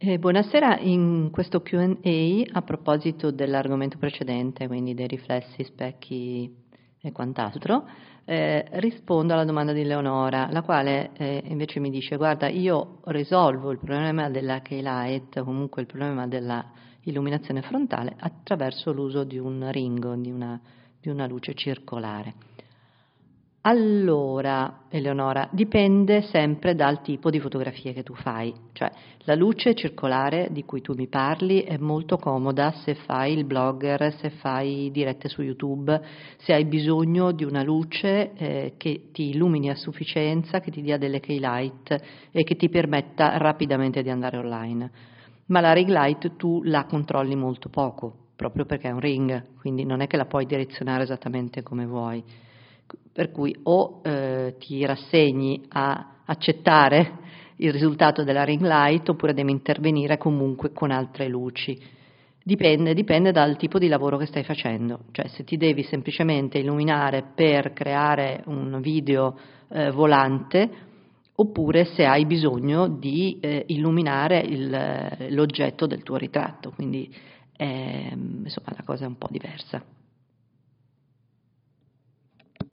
Eh, buonasera, in questo QA a proposito dell'argomento precedente, quindi dei riflessi, specchi e quant'altro, eh, rispondo alla domanda di Leonora, la quale eh, invece mi dice guarda io risolvo il problema della keylight, comunque il problema della illuminazione frontale attraverso l'uso di un ringo, di una, di una luce circolare. Allora, Eleonora, dipende sempre dal tipo di fotografie che tu fai, cioè la luce circolare di cui tu mi parli è molto comoda se fai il blogger, se fai dirette su YouTube, se hai bisogno di una luce eh, che ti illumini a sufficienza, che ti dia delle key light e che ti permetta rapidamente di andare online. Ma la ring light tu la controlli molto poco, proprio perché è un ring, quindi non è che la puoi direzionare esattamente come vuoi per cui o eh, ti rassegni a accettare il risultato della ring light oppure devi intervenire comunque con altre luci. Dipende, dipende dal tipo di lavoro che stai facendo, cioè se ti devi semplicemente illuminare per creare un video eh, volante oppure se hai bisogno di eh, illuminare il, l'oggetto del tuo ritratto, quindi eh, insomma la cosa è un po' diversa.